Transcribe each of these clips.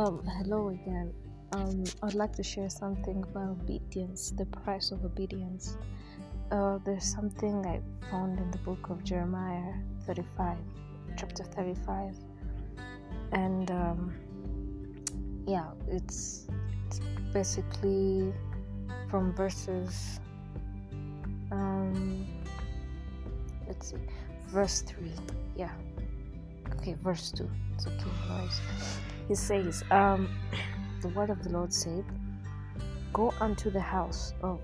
Um, hello again. Um, I'd like to share something about obedience, the price of obedience. Uh, there's something I found in the book of Jeremiah 35, chapter 35, and um, yeah, it's, it's basically from verses. Um, let's see, verse 3. Yeah, okay, verse 2. It's okay, guys. He says, um, the word of the Lord said, Go unto the house of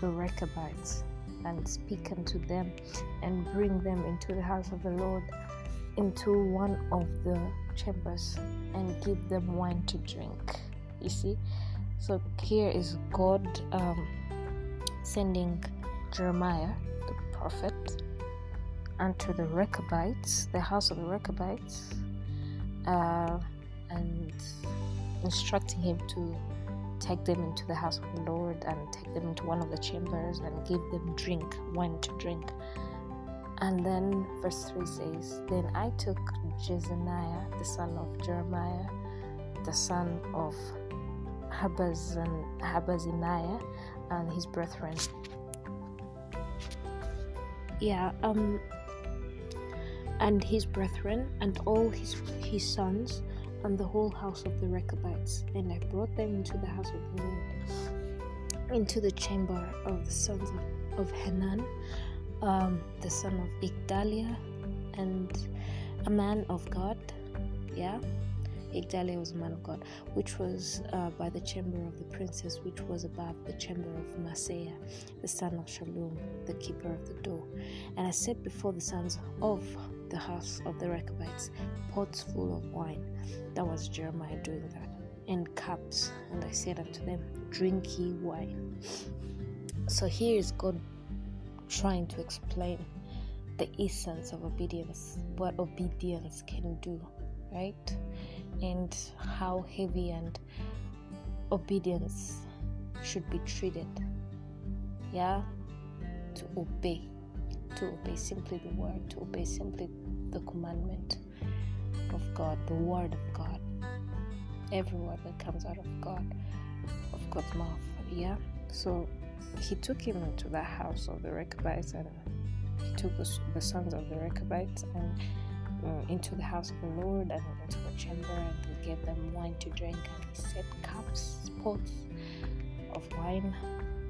the Rechabites and speak unto them and bring them into the house of the Lord into one of the chambers and give them wine to drink. You see? So here is God um, sending Jeremiah, the prophet, unto the Rechabites, the house of the Rechabites, uh, and instructing him to take them into the house of the Lord and take them into one of the chambers and give them drink, wine to drink. And then verse 3 says, Then I took Jezaniah, the son of Jeremiah, the son of Habazan, Habaziniah, and his brethren. Yeah, um, and his brethren, and all his his sons, and the whole house of the Rechabites, and I brought them into the house of the Lord, into the chamber of the sons of, of Hanan, um, the son of Igdaliah, and a man of God. Yeah, Igdaliah was a man of God, which was uh, by the chamber of the princess, which was above the chamber of Maaseiah, the son of Shallum, the keeper of the door. And I set before the sons of the house of the Rechabites pots full of wine. That was Jeremiah doing that. And cups. And I said unto them, Drink ye wine. So here is God trying to explain the essence of obedience, what obedience can do, right? And how heavy and obedience should be treated. Yeah? To obey. To obey simply the word, to obey simply the commandment of God, the word of God. Every word that comes out of God, of God's mouth. Yeah? So he took him into the house of the Rechabites and he took the, the sons of the Rechabites and uh, into the house of the Lord and into a chamber and he gave them wine to drink and he set cups, pots of wine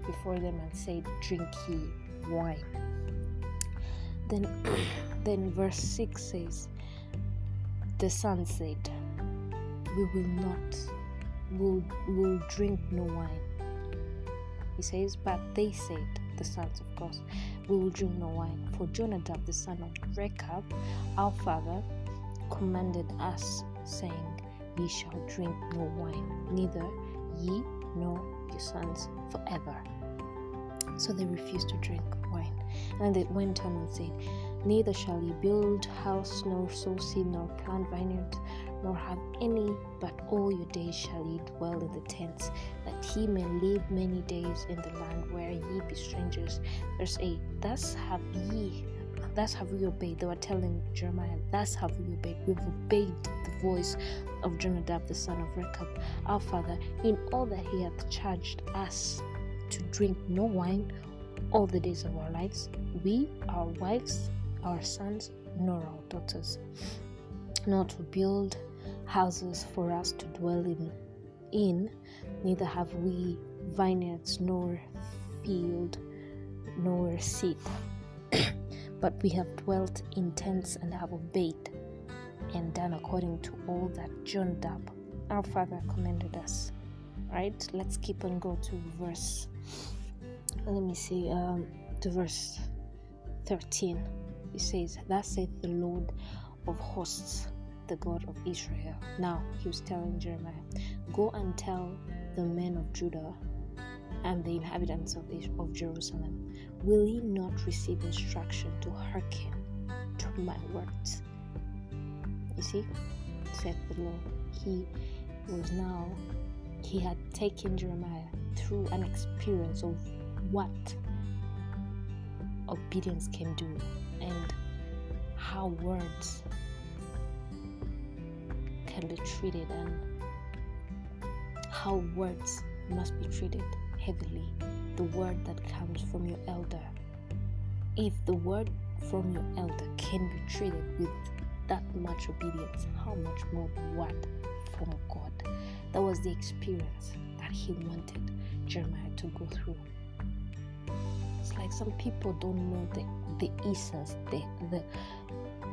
before them and said, Drink ye wine. Then then verse 6 says, The son said, We will not, will will drink no wine. He says, But they said, the sons of course, we will drink no wine. For Jonadab, the son of Rechab, our father, commanded us, saying, Ye shall drink no wine, neither ye nor your sons forever. So they refused to drink. And they went on and said, Neither shall ye build house, nor sow seed, nor plant vineyard, nor have any, but all your days shall ye dwell in the tents, that he may live many days in the land where ye be strangers. Verse 8 Thus have ye, thus have we obeyed. They were telling Jeremiah, Thus have we obeyed. We've obeyed the voice of Jonadab, the son of Rechab, our father, in all that he hath charged us to drink no wine all the days of our lives, we, our wives, our sons, nor our daughters, nor to build houses for us to dwell in, in neither have we vineyards nor field nor seed, but we have dwelt in tents and have obeyed and done according to all that Jonadab, our father, commanded us. Right? Let's keep on going to verse. Let me see. Um, to verse thirteen. It says, "Thus saith the Lord of hosts, the God of Israel." Now he was telling Jeremiah, "Go and tell the men of Judah and the inhabitants of, of Jerusalem, will ye not receive instruction to hearken to my words? You see, said the Lord. He was now, he had taken Jeremiah through an experience of what obedience can do and how words can be treated and how words must be treated heavily. The word that comes from your elder. If the word from your elder can be treated with that much obedience, how much more word from God? That was the experience that he wanted Jeremiah to go through. Like some people don't know the, the essence, the, the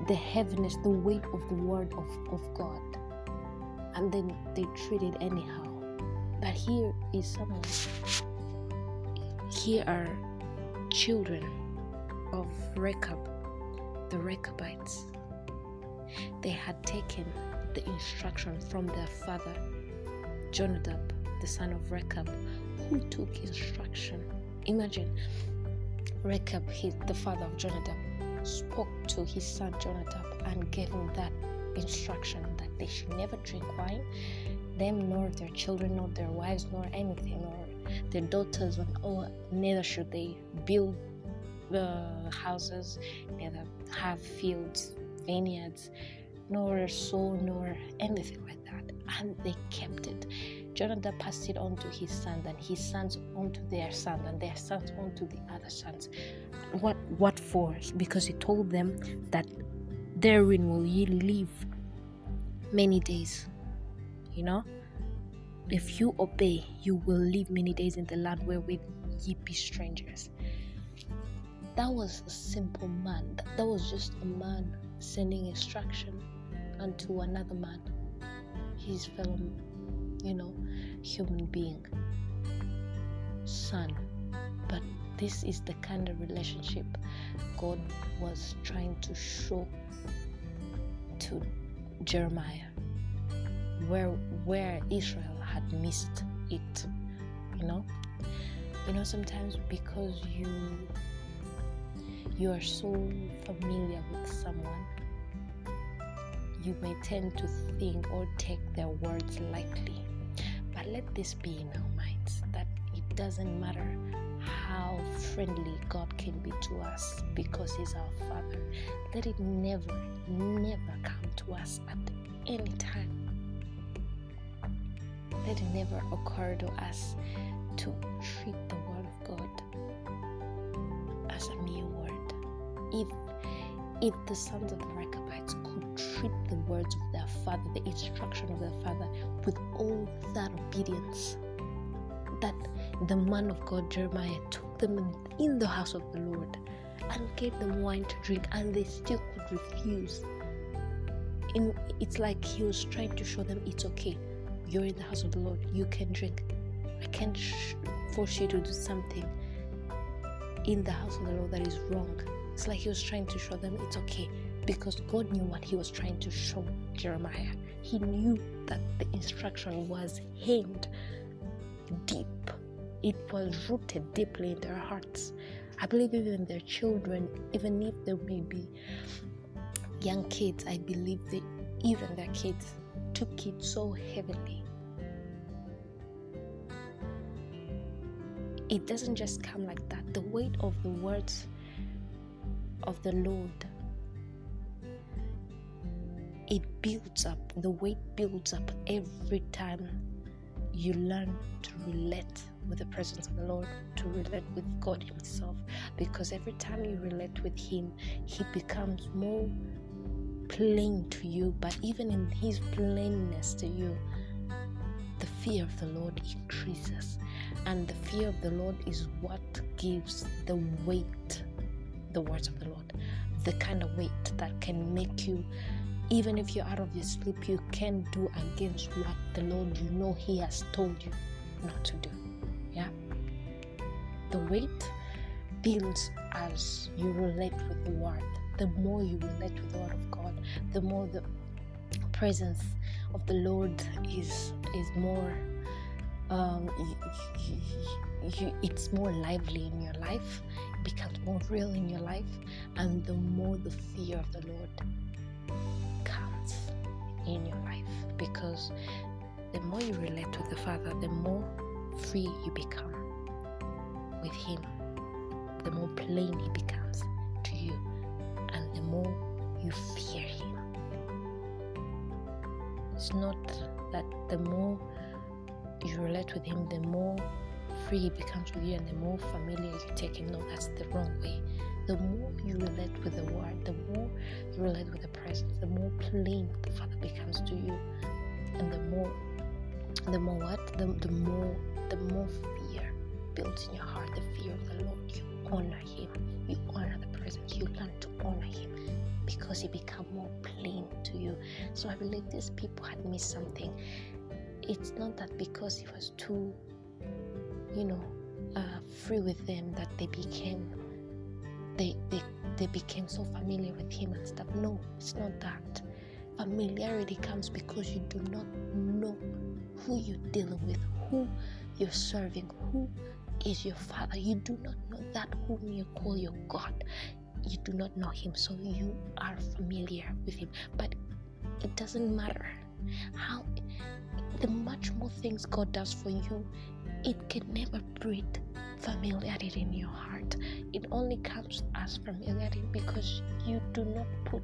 the heaviness, the weight of the word of, of God. And then they treat it anyhow. But here is someone. Here are children of Rechab, the Rechabites. They had taken the instruction from their father, Jonadab, the son of Rechab, who took instruction. Imagine Rechab, the father of Jonadab, spoke to his son Jonadab and gave him that instruction that they should never drink wine, them nor their children, nor their wives, nor anything, nor their daughters, or neither should they build uh, houses, neither have fields, vineyards, nor sow, nor anything like that. And they kept it. Jonadab passed it on to his sons, and his sons on to their sons, and their sons on to the other sons. What what for? Because he told them that therein will ye live many days. You know? If you obey, you will live many days in the land wherewith ye be strangers. That was a simple man. That was just a man sending instruction unto another man, his fellow you know, human being, son. But this is the kind of relationship God was trying to show to Jeremiah, where where Israel had missed it. You know, you know sometimes because you you are so familiar with someone you may tend to think or take their words lightly but let this be in our minds that it doesn't matter how friendly God can be to us because He's our Father. Let it never, never come to us at any time. Let it never occur to us to treat the Word of God as a mere word. If if the sons of the Rechabites could treat the words of their father, the instruction of their father, with all that obedience, that the man of God Jeremiah took them in the house of the Lord and gave them wine to drink, and they still could refuse. In, it's like he was trying to show them it's okay. You're in the house of the Lord. You can drink. I can't sh- force you to do something in the house of the Lord that is wrong. It's like he was trying to show them it's okay because God knew what he was trying to show Jeremiah. He knew that the instruction was hinged deep, it was rooted deeply in their hearts. I believe even their children, even if they may be young kids, I believe that even their kids took it so heavily. It doesn't just come like that. The weight of the words of the Lord. It builds up, the weight builds up every time you learn to relate with the presence of the Lord, to relate with God Himself. Because every time you relate with Him, He becomes more plain to you. But even in His plainness to you, the fear of the Lord increases. And the fear of the Lord is what gives the weight the words of the Lord, the kind of weight that can make you, even if you're out of your sleep, you can do against what the Lord you know He has told you not to do. Yeah? The weight builds as you relate with the Word. The more you relate with the Word of God, the more the presence of the Lord is is more um, you, it's more lively in your life, it becomes more real in your life, and the more the fear of the Lord comes in your life. Because the more you relate with the Father, the more free you become with Him, the more plain He becomes to you, and the more you fear Him. It's not that the more you relate with him, the more free becomes with you and the more familiar you take him. No, that's the wrong way. The more you relate with the word, the more you relate with the presence, the more plain the Father becomes to you. And the more the more what? The, the more the more fear builds in your heart, the fear of the Lord. You honor him. You honor the presence. You learn to honor him because he become more plain to you. So I believe these people had missed something. It's not that because he was too, you know, uh, free with them that they became they, they they became so familiar with him and stuff. No, it's not that. Familiarity comes because you do not know who you're dealing with, who you're serving, who is your father. You do not know that whom you call your God. You do not know him, so you are familiar with him. But it doesn't matter how the much more things God does for you, it can never breed familiarity in your heart. It only comes as familiarity because you do not put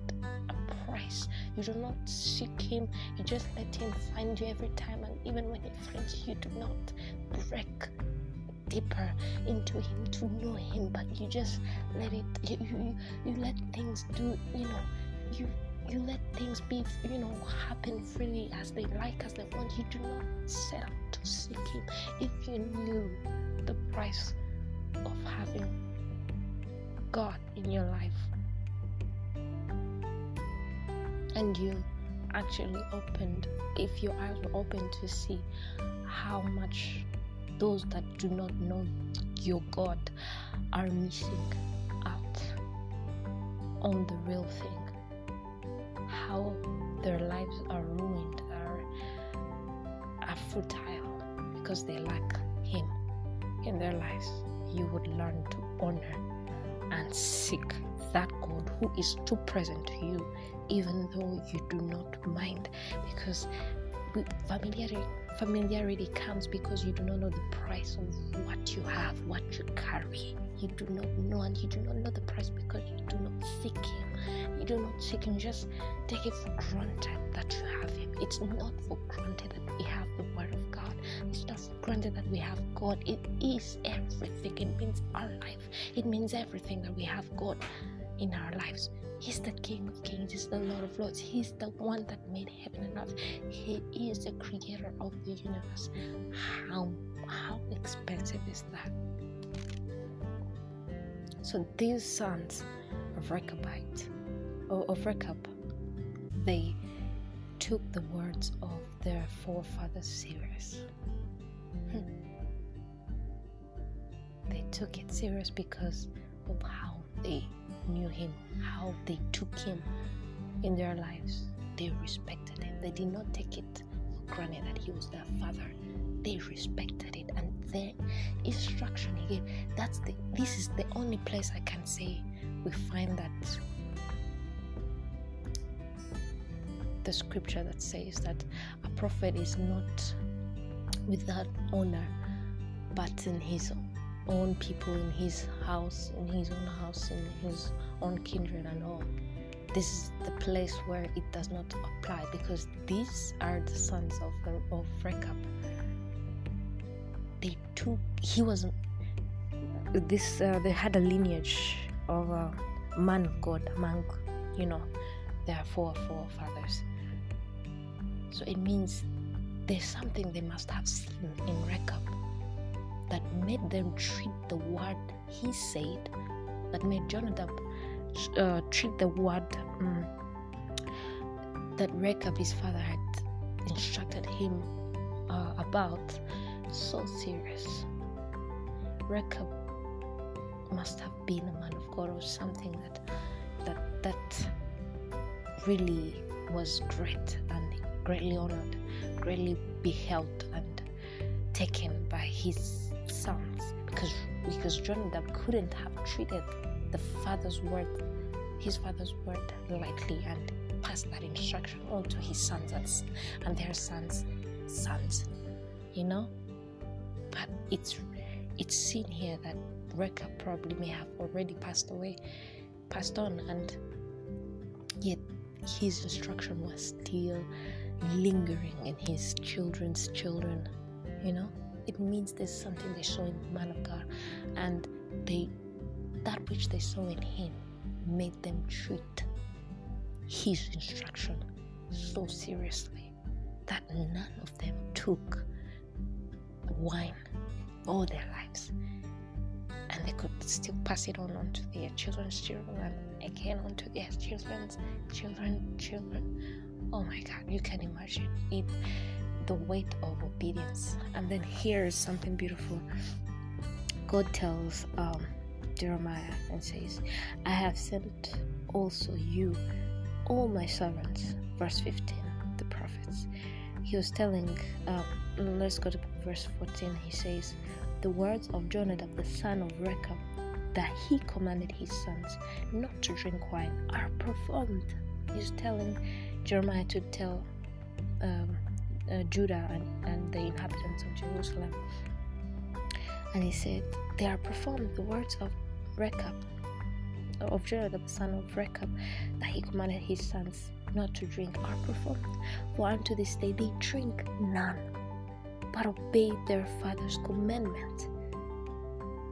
a price. You do not seek Him. You just let Him find you every time. And even when He finds you, you do not break deeper into Him to know Him, but you just let it. You you, you let things do. You know you you let things be you know happen freely as they like as they want. You do not set out to seek him if you knew the price of having god in your life. And you actually opened if your eyes were open to see how much those that do not know your god are missing out on the real thing how their lives are ruined, are, are futile because they lack Him in their lives, you would learn to honor and seek that God who is too present to you, even though you do not mind. Because familiarity, familiarity comes because you do not know the price of what you have, what you carry. You do not know, and you do not know the price because you do not seek Him. You do not seek Him. Just take it for granted that you have Him. It's not for granted that we have the Word of God. It's not for granted that we have God. It is everything. It means our life. It means everything that we have God in our lives. He's the King of Kings, He's the Lord of Lords, He's the one that made heaven and earth. He is the creator of the universe. How how expensive is that? So these sons of Rechobite, or of Rechab, they took the words of their forefathers serious. Hmm. They took it serious because of how they knew him, how they took him in their lives. They respected him. They did not take it for granted that he was their father. They respected it and the instruction he gave. That's the this is the only place I can say we find that the scripture that says that a prophet is not without honor but in his own people in his house in his own house in his own kindred and all. This is the place where it does not apply because these are the sons of the, of Rechab. They took he was this uh, they had a lineage of a man of god among you know their four forefathers so it means there's something they must have seen in Rechab that made them treat the word he said that made Jonadab uh, treat the word um, that Rechab his father had instructed him uh, about so serious. Rechab must have been a man of God or something that that that really was great and greatly honored, greatly beheld and taken by his sons because because Jonadab couldn't have treated the father's word, his father's word lightly and passed that instruction on to his sons and, and their sons' sons. You know? But it's it's seen here that Rechab probably may have already passed away, passed on, and yet his instruction was still lingering in his children's children you know? It means there's something they saw in the man of god and they that which they saw in him made them treat his instruction so seriously that none of them took wine all their lives they could still pass it on onto their children's children and again onto their children's children children. Oh my god you can imagine it the weight of obedience. And then here's something beautiful. God tells um, jeremiah and says i have sent also you all my servants. Verse 15 the prophets. He was telling um, let's go to verse 14 he says the words of Jonadab the son of Rechab that he commanded his sons not to drink wine are performed. He's telling Jeremiah to tell um, uh, Judah and, and the inhabitants of Jerusalem. And he said, They are performed, the words of Rechab, of Jonadab the son of Rechab, that he commanded his sons not to drink, are performed. For unto this day they drink none but obeyed their father's commandment.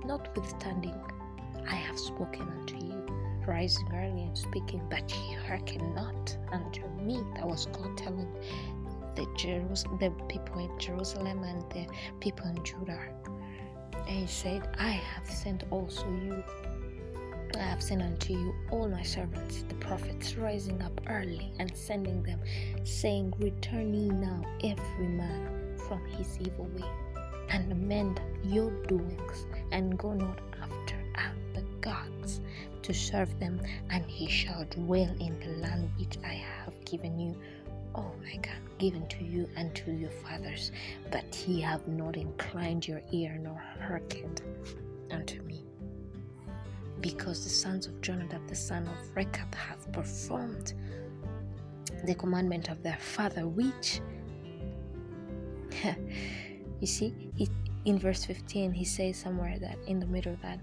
Notwithstanding, I have spoken unto you, rising early and speaking, but ye hearken not unto me. That was God telling the, Jerus- the people in Jerusalem and the people in Judah. And he said, I have sent also you I have sent unto you all my servants, the prophets, rising up early and sending them, saying, Return ye now, every man from his evil way, and amend your doings, and go not after other gods to serve them, and he shall dwell in the land which I have given you. Oh my God, given to you and to your fathers, but ye have not inclined your ear nor hearkened unto me. Because the sons of Jonadab, the son of Rechab, have performed the commandment of their father, which you see, in verse 15, he says somewhere that in the middle of that,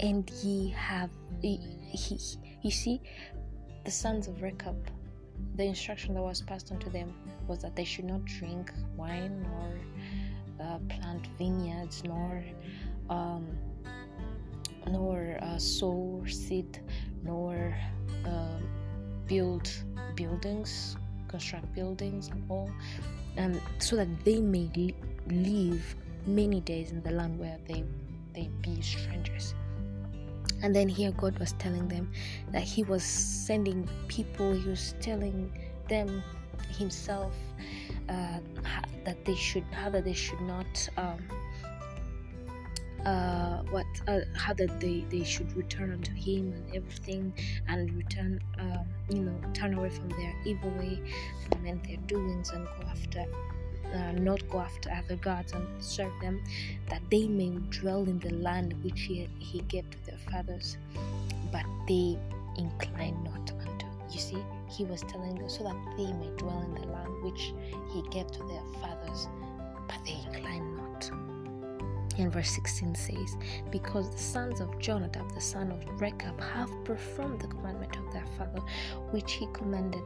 and ye have, he, he, you see, the sons of Rechab, the instruction that was passed on to them was that they should not drink wine nor uh, plant vineyards nor um, nor uh, sow seed nor uh, build buildings construct buildings and all and so that they may live many days in the land where they they be strangers. And then here god was telling them that he was sending people he was telling them himself uh, that they should how that they should not um, uh, what uh, how that they, they should return unto him and everything and return um, you know turn away from their evil way and their doings and go after uh, not go after other gods and serve them that they may dwell in the land which he, he gave to their fathers but they incline not unto you see he was telling them so that they may dwell in the land which he gave to their fathers but they incline not and verse 16 says, Because the sons of Jonadab, the son of Rechab, have performed the commandment of their father, which he commanded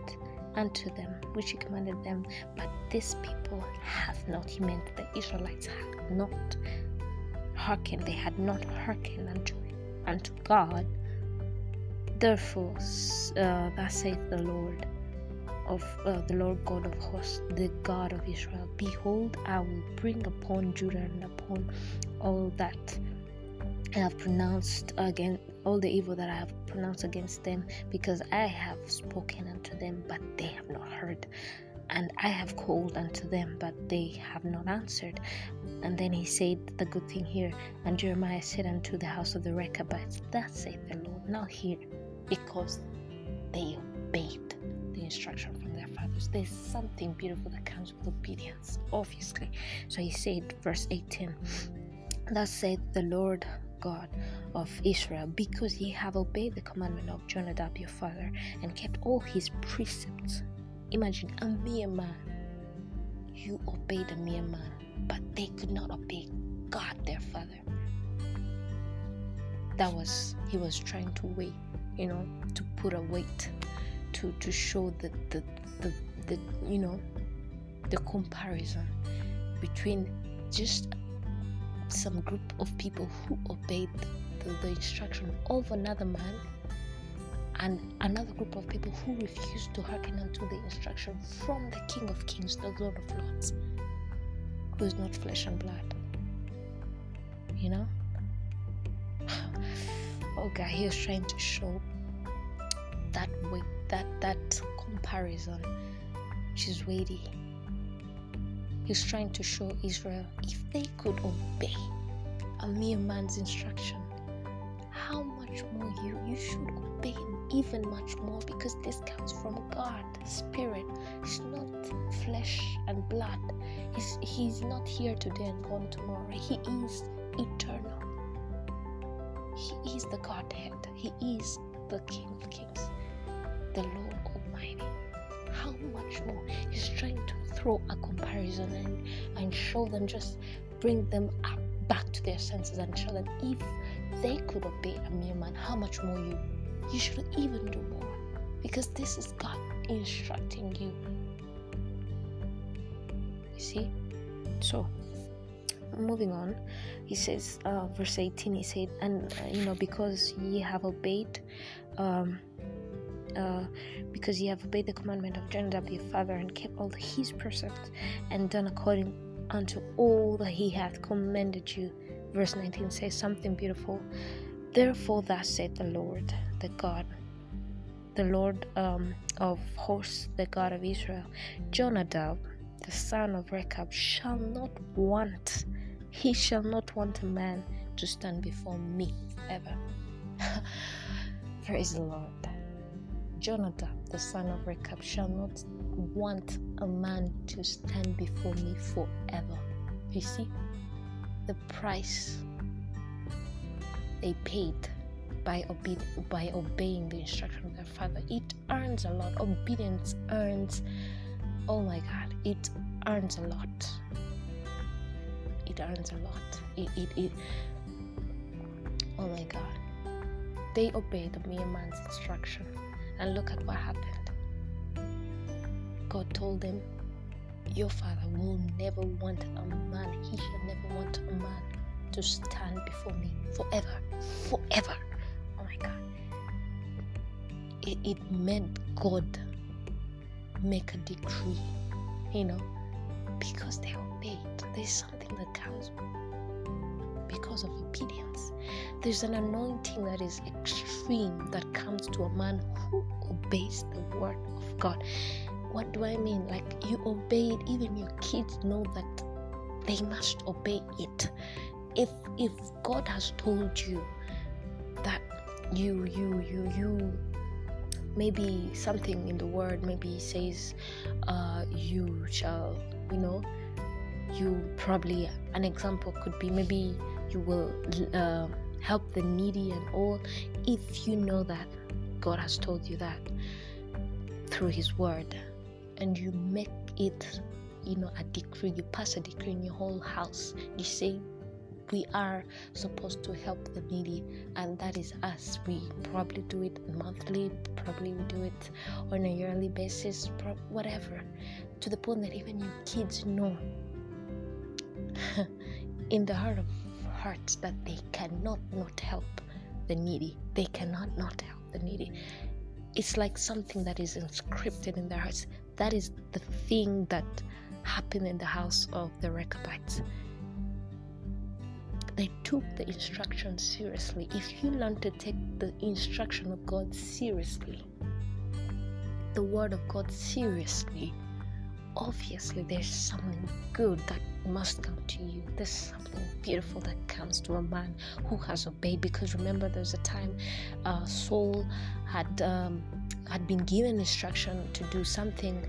unto them, which he commanded them, but this people hath not. He meant the Israelites had not hearkened, they had not hearkened unto, unto God. Therefore, uh, thus saith the Lord of uh, the Lord God of hosts, the God of Israel. Behold, I will bring upon Judah and upon all that I have pronounced against all the evil that I have pronounced against them, because I have spoken unto them, but they have not heard. And I have called unto them, but they have not answered. And then he said the good thing here. And Jeremiah said unto the house of the Rechabites, Thus saith the Lord, now hear, because they obeyed instruction from their fathers. There's something beautiful that comes with obedience, obviously. So he said, verse 18, Thus said the Lord God of Israel, because ye have obeyed the commandment of Jonadab your father, and kept all his precepts. Imagine a mere man. You obeyed a mere man, but they could not obey God their father. That was, he was trying to weigh, you know, to put a weight to to show the the the, the you know the comparison between just some group of people who obeyed the, the instruction of another man and another group of people who refused to hearken unto the instruction from the King of Kings, the Lord of Lords, who is not flesh and blood. You know? Oh God, he was trying to show that way, that that comparison. She's weighty. He's trying to show Israel if they could obey a mere man's instruction, how much more you you should obey him even much more because this comes from God, Spirit. It's not flesh and blood. He's he's not here today and gone tomorrow. He is eternal. He is the Godhead. He is the King of Kings, the Lord Almighty. How much more? He's trying to throw a comparison and, and show them, just bring them up back to their senses and show them if they could obey a mere man, how much more you you should even do more. Because this is God instructing you. You see? So moving on, he says, uh, verse 18, he said, and uh, you know, because ye have obeyed, um, uh, because ye have obeyed the commandment of Jonadab your father and kept all his precepts and done according unto all that he hath commanded you. Verse 19 says something beautiful. Therefore, thus saith the Lord, the God, the Lord um, of hosts, the God of Israel, Jonadab, the son of Rechab, shall not want, he shall not want a man to stand before me ever. Praise the Lord. Jonadab, the son of Rechab, shall not want a man to stand before me forever. You see, the price they paid by, obe- by obeying the instruction of their father. It earns a lot. Obedience earns, oh my God, it earns a lot. It earns a lot. It, it, it, oh my God. They obeyed the mere man's instruction. And look at what happened. God told them, Your father will never want a man. He shall never want a man to stand before me forever. Forever. Oh my God. It, it meant God make a decree, you know, because they obeyed. There's something that comes because of obedience. There's an anointing that is extreme that comes to a man who obeys the word of God. What do I mean? Like you obey it, even your kids know that they must obey it. If if God has told you that you you you you maybe something in the word maybe says uh, you shall you know you probably an example could be maybe you will uh, help the needy and all if you know that god has told you that through his word. And you make it you know a decree. You pass a decree in your whole house. You say we are supposed to help the needy and that is us. We probably do it monthly probably we do it on a yearly basis whatever. To the point that even your kids know in the heart of hearts that they cannot not help the needy. They cannot not help the needy. It's like something that is inscripted in their hearts. That is the thing that happened in the house of the rechabites. They took the instruction seriously. If you learn to take the instruction of God seriously, the word of God seriously, obviously there's something good that must come to you. There's something beautiful that comes to a man who has obeyed. Because remember, there's a time uh, Saul had um, had been given instruction to do something,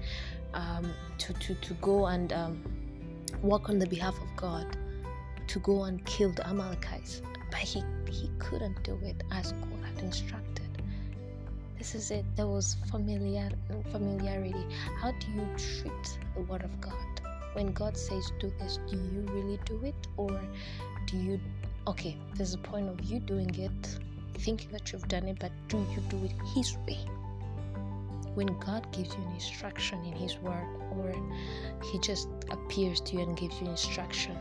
um, to to to go and um, work on the behalf of God to go and kill the Amalekites, but he, he couldn't do it as God had instructed. This is it. There was familiar, familiarity. How do you treat the Word of God? When God says do this, do you really do it? Or do you, okay, there's a point of you doing it, thinking that you've done it, but do you do it His way? when God gives you an instruction in His Word, or He just appears to you and gives you instruction,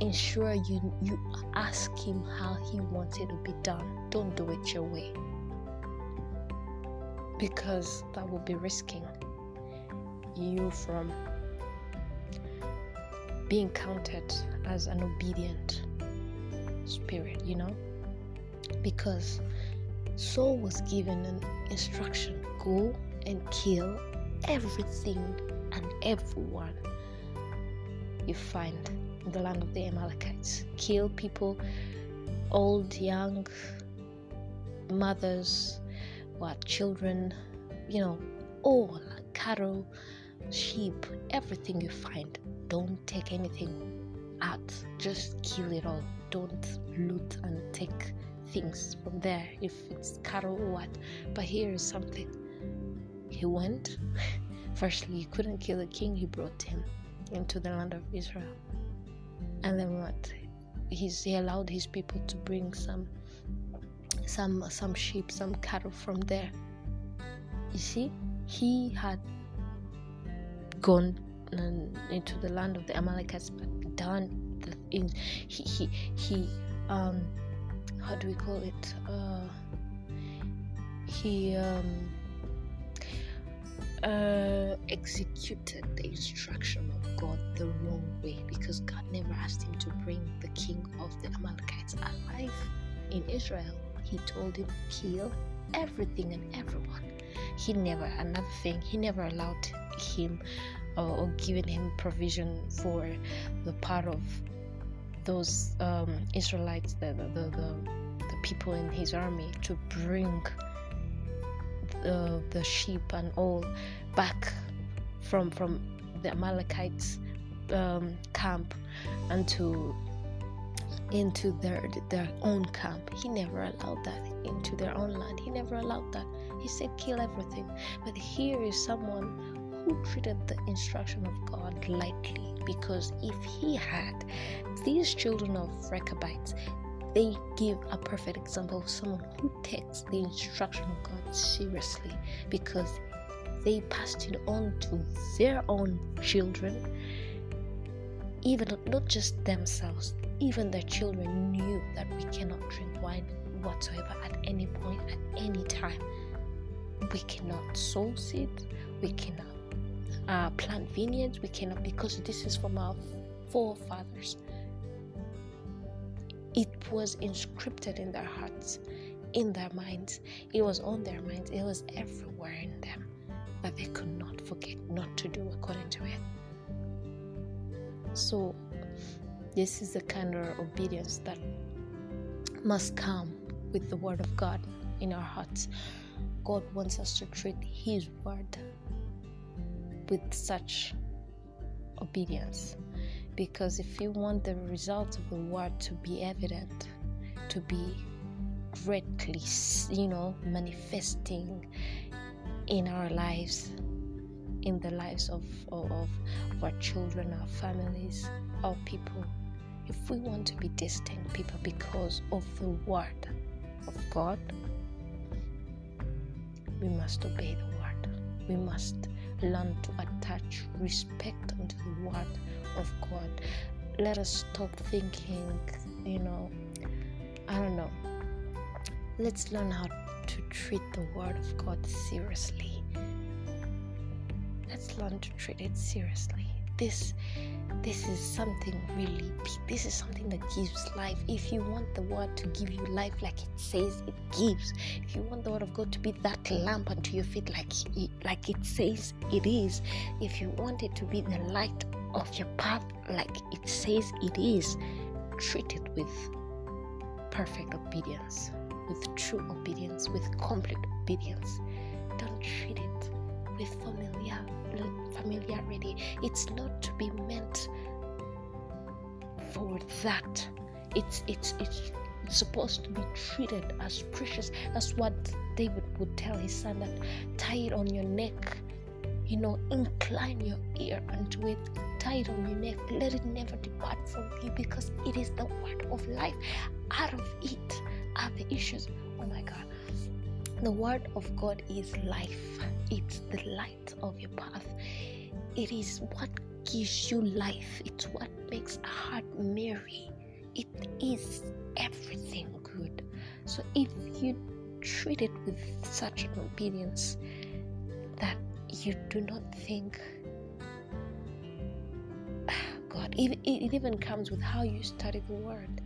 ensure you you ask Him how He wants it to be done. Don't do it your way, because that will be risking you from being counted as an obedient spirit, you know? Because Saul was given an instruction go and kill everything and everyone you find in the land of the Amalekites. Kill people, old, young, mothers, what, children, you know, all cattle, sheep, everything you find. Don't take anything out, just kill it all. Don't loot and take things from there if it's cattle or what. But here is something. He went. Firstly, he couldn't kill the king, he brought him into the land of Israel. And then what? He's, he allowed his people to bring some some some sheep, some cattle from there. You see, he had gone into the land of the Amalekites, but done the in he he he um how do we call it? Uh, he um, uh, executed the instruction of God the wrong way because God never asked him to bring the king of the Amalekites alive in Israel. He told him, kill everything and everyone. He never, another thing, he never allowed him or, or given him provision for the part of those um, Israelites, the, the, the, the, people in his army, to bring the, the sheep and all back from from the Amalekites um, camp and to into their their own camp. He never allowed that into their own land. He never allowed that. He said kill everything. But here is someone who treated the instruction of God lightly because if he had these children of Rechabites, they give a perfect example of someone who takes the instruction of God seriously because they passed it on to their own children, even not just themselves, even their children knew that we cannot drink wine whatsoever at any point, at any time. We cannot sow seeds, we cannot uh, plant vineyards. We cannot because this is from our forefathers. It was inscripted in their hearts, in their minds. It was on their minds. It was everywhere in them that they could not forget not to do according to it. So, this is the kind of obedience that must come with the Word of God in our hearts. God wants us to treat His Word with such obedience. Because if you want the results of the word to be evident, to be greatly, you know, manifesting in our lives, in the lives of, of, of our children, our families, our people, if we want to be distinct people because of the word of God, we must obey the word. We must learn to attach respect unto the word of God. Let us stop thinking, you know, I don't know. Let's learn how to treat the word of God seriously. Let's learn to treat it seriously. This this is something really big. This is something that gives life. If you want the word to give you life like it says it gives, if you want the word of God to be that lamp unto your feet like it, like it says it is, if you want it to be the light of your path like it says it is, treat it with perfect obedience, with true obedience, with complete obedience. Don't treat it with familiar familiarity. It's not to be meant for that. It's it's it's supposed to be treated as precious. That's what David would tell his son that tie it on your neck. You know, incline your ear unto it, tie it on your neck, let it never depart from you because it is the word of life. Out of it are the issues. Oh my God The word of God is life, it's the light of your path. It is what gives you life, it's what makes a heart merry. It is everything good. So if you treat it with such an obedience that you do not think God, it, it even comes with how you study the word.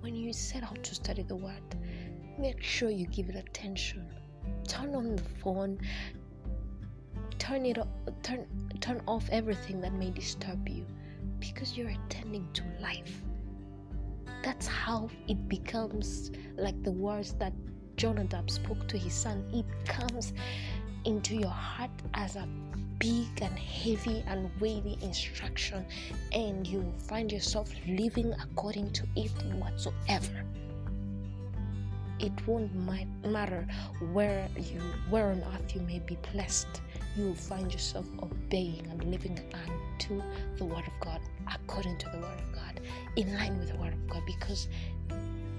When you set out to study the word, make sure you give it attention. Turn on the phone, turn it turn turn off everything that may disturb you because you're attending to life. That's how it becomes like the words that jonadab spoke to his son. It comes into your heart as a big and heavy and weighty instruction and you find yourself living according to it whatsoever it won't matter where you where on earth you may be blessed you will find yourself obeying and living unto the word of god according to the word of god in line with the word of god because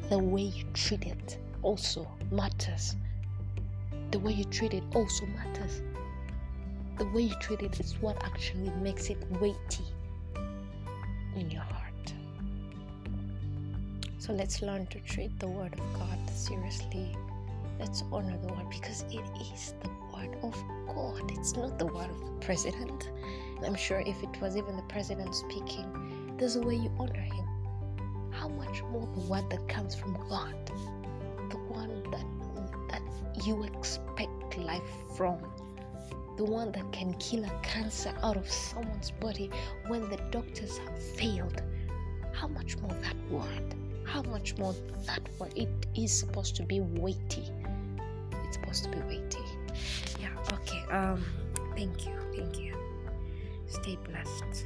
the way you treat it also matters. The way you treat it also matters. The way you treat it is what actually makes it weighty in your heart so let's learn to treat the Word of God seriously. Let's honor the Word because it is the Word of God. It's not the Word of the President. I'm sure if it was even the President speaking, there's a way you honor him. How much more the Word that comes from God, the one that that you expect life from the one that can kill a cancer out of someone's body when the doctors have failed. How much more that word? How much more that one? It is supposed to be weighty. It's supposed to be weighty. Yeah okay um thank you thank you. Stay blessed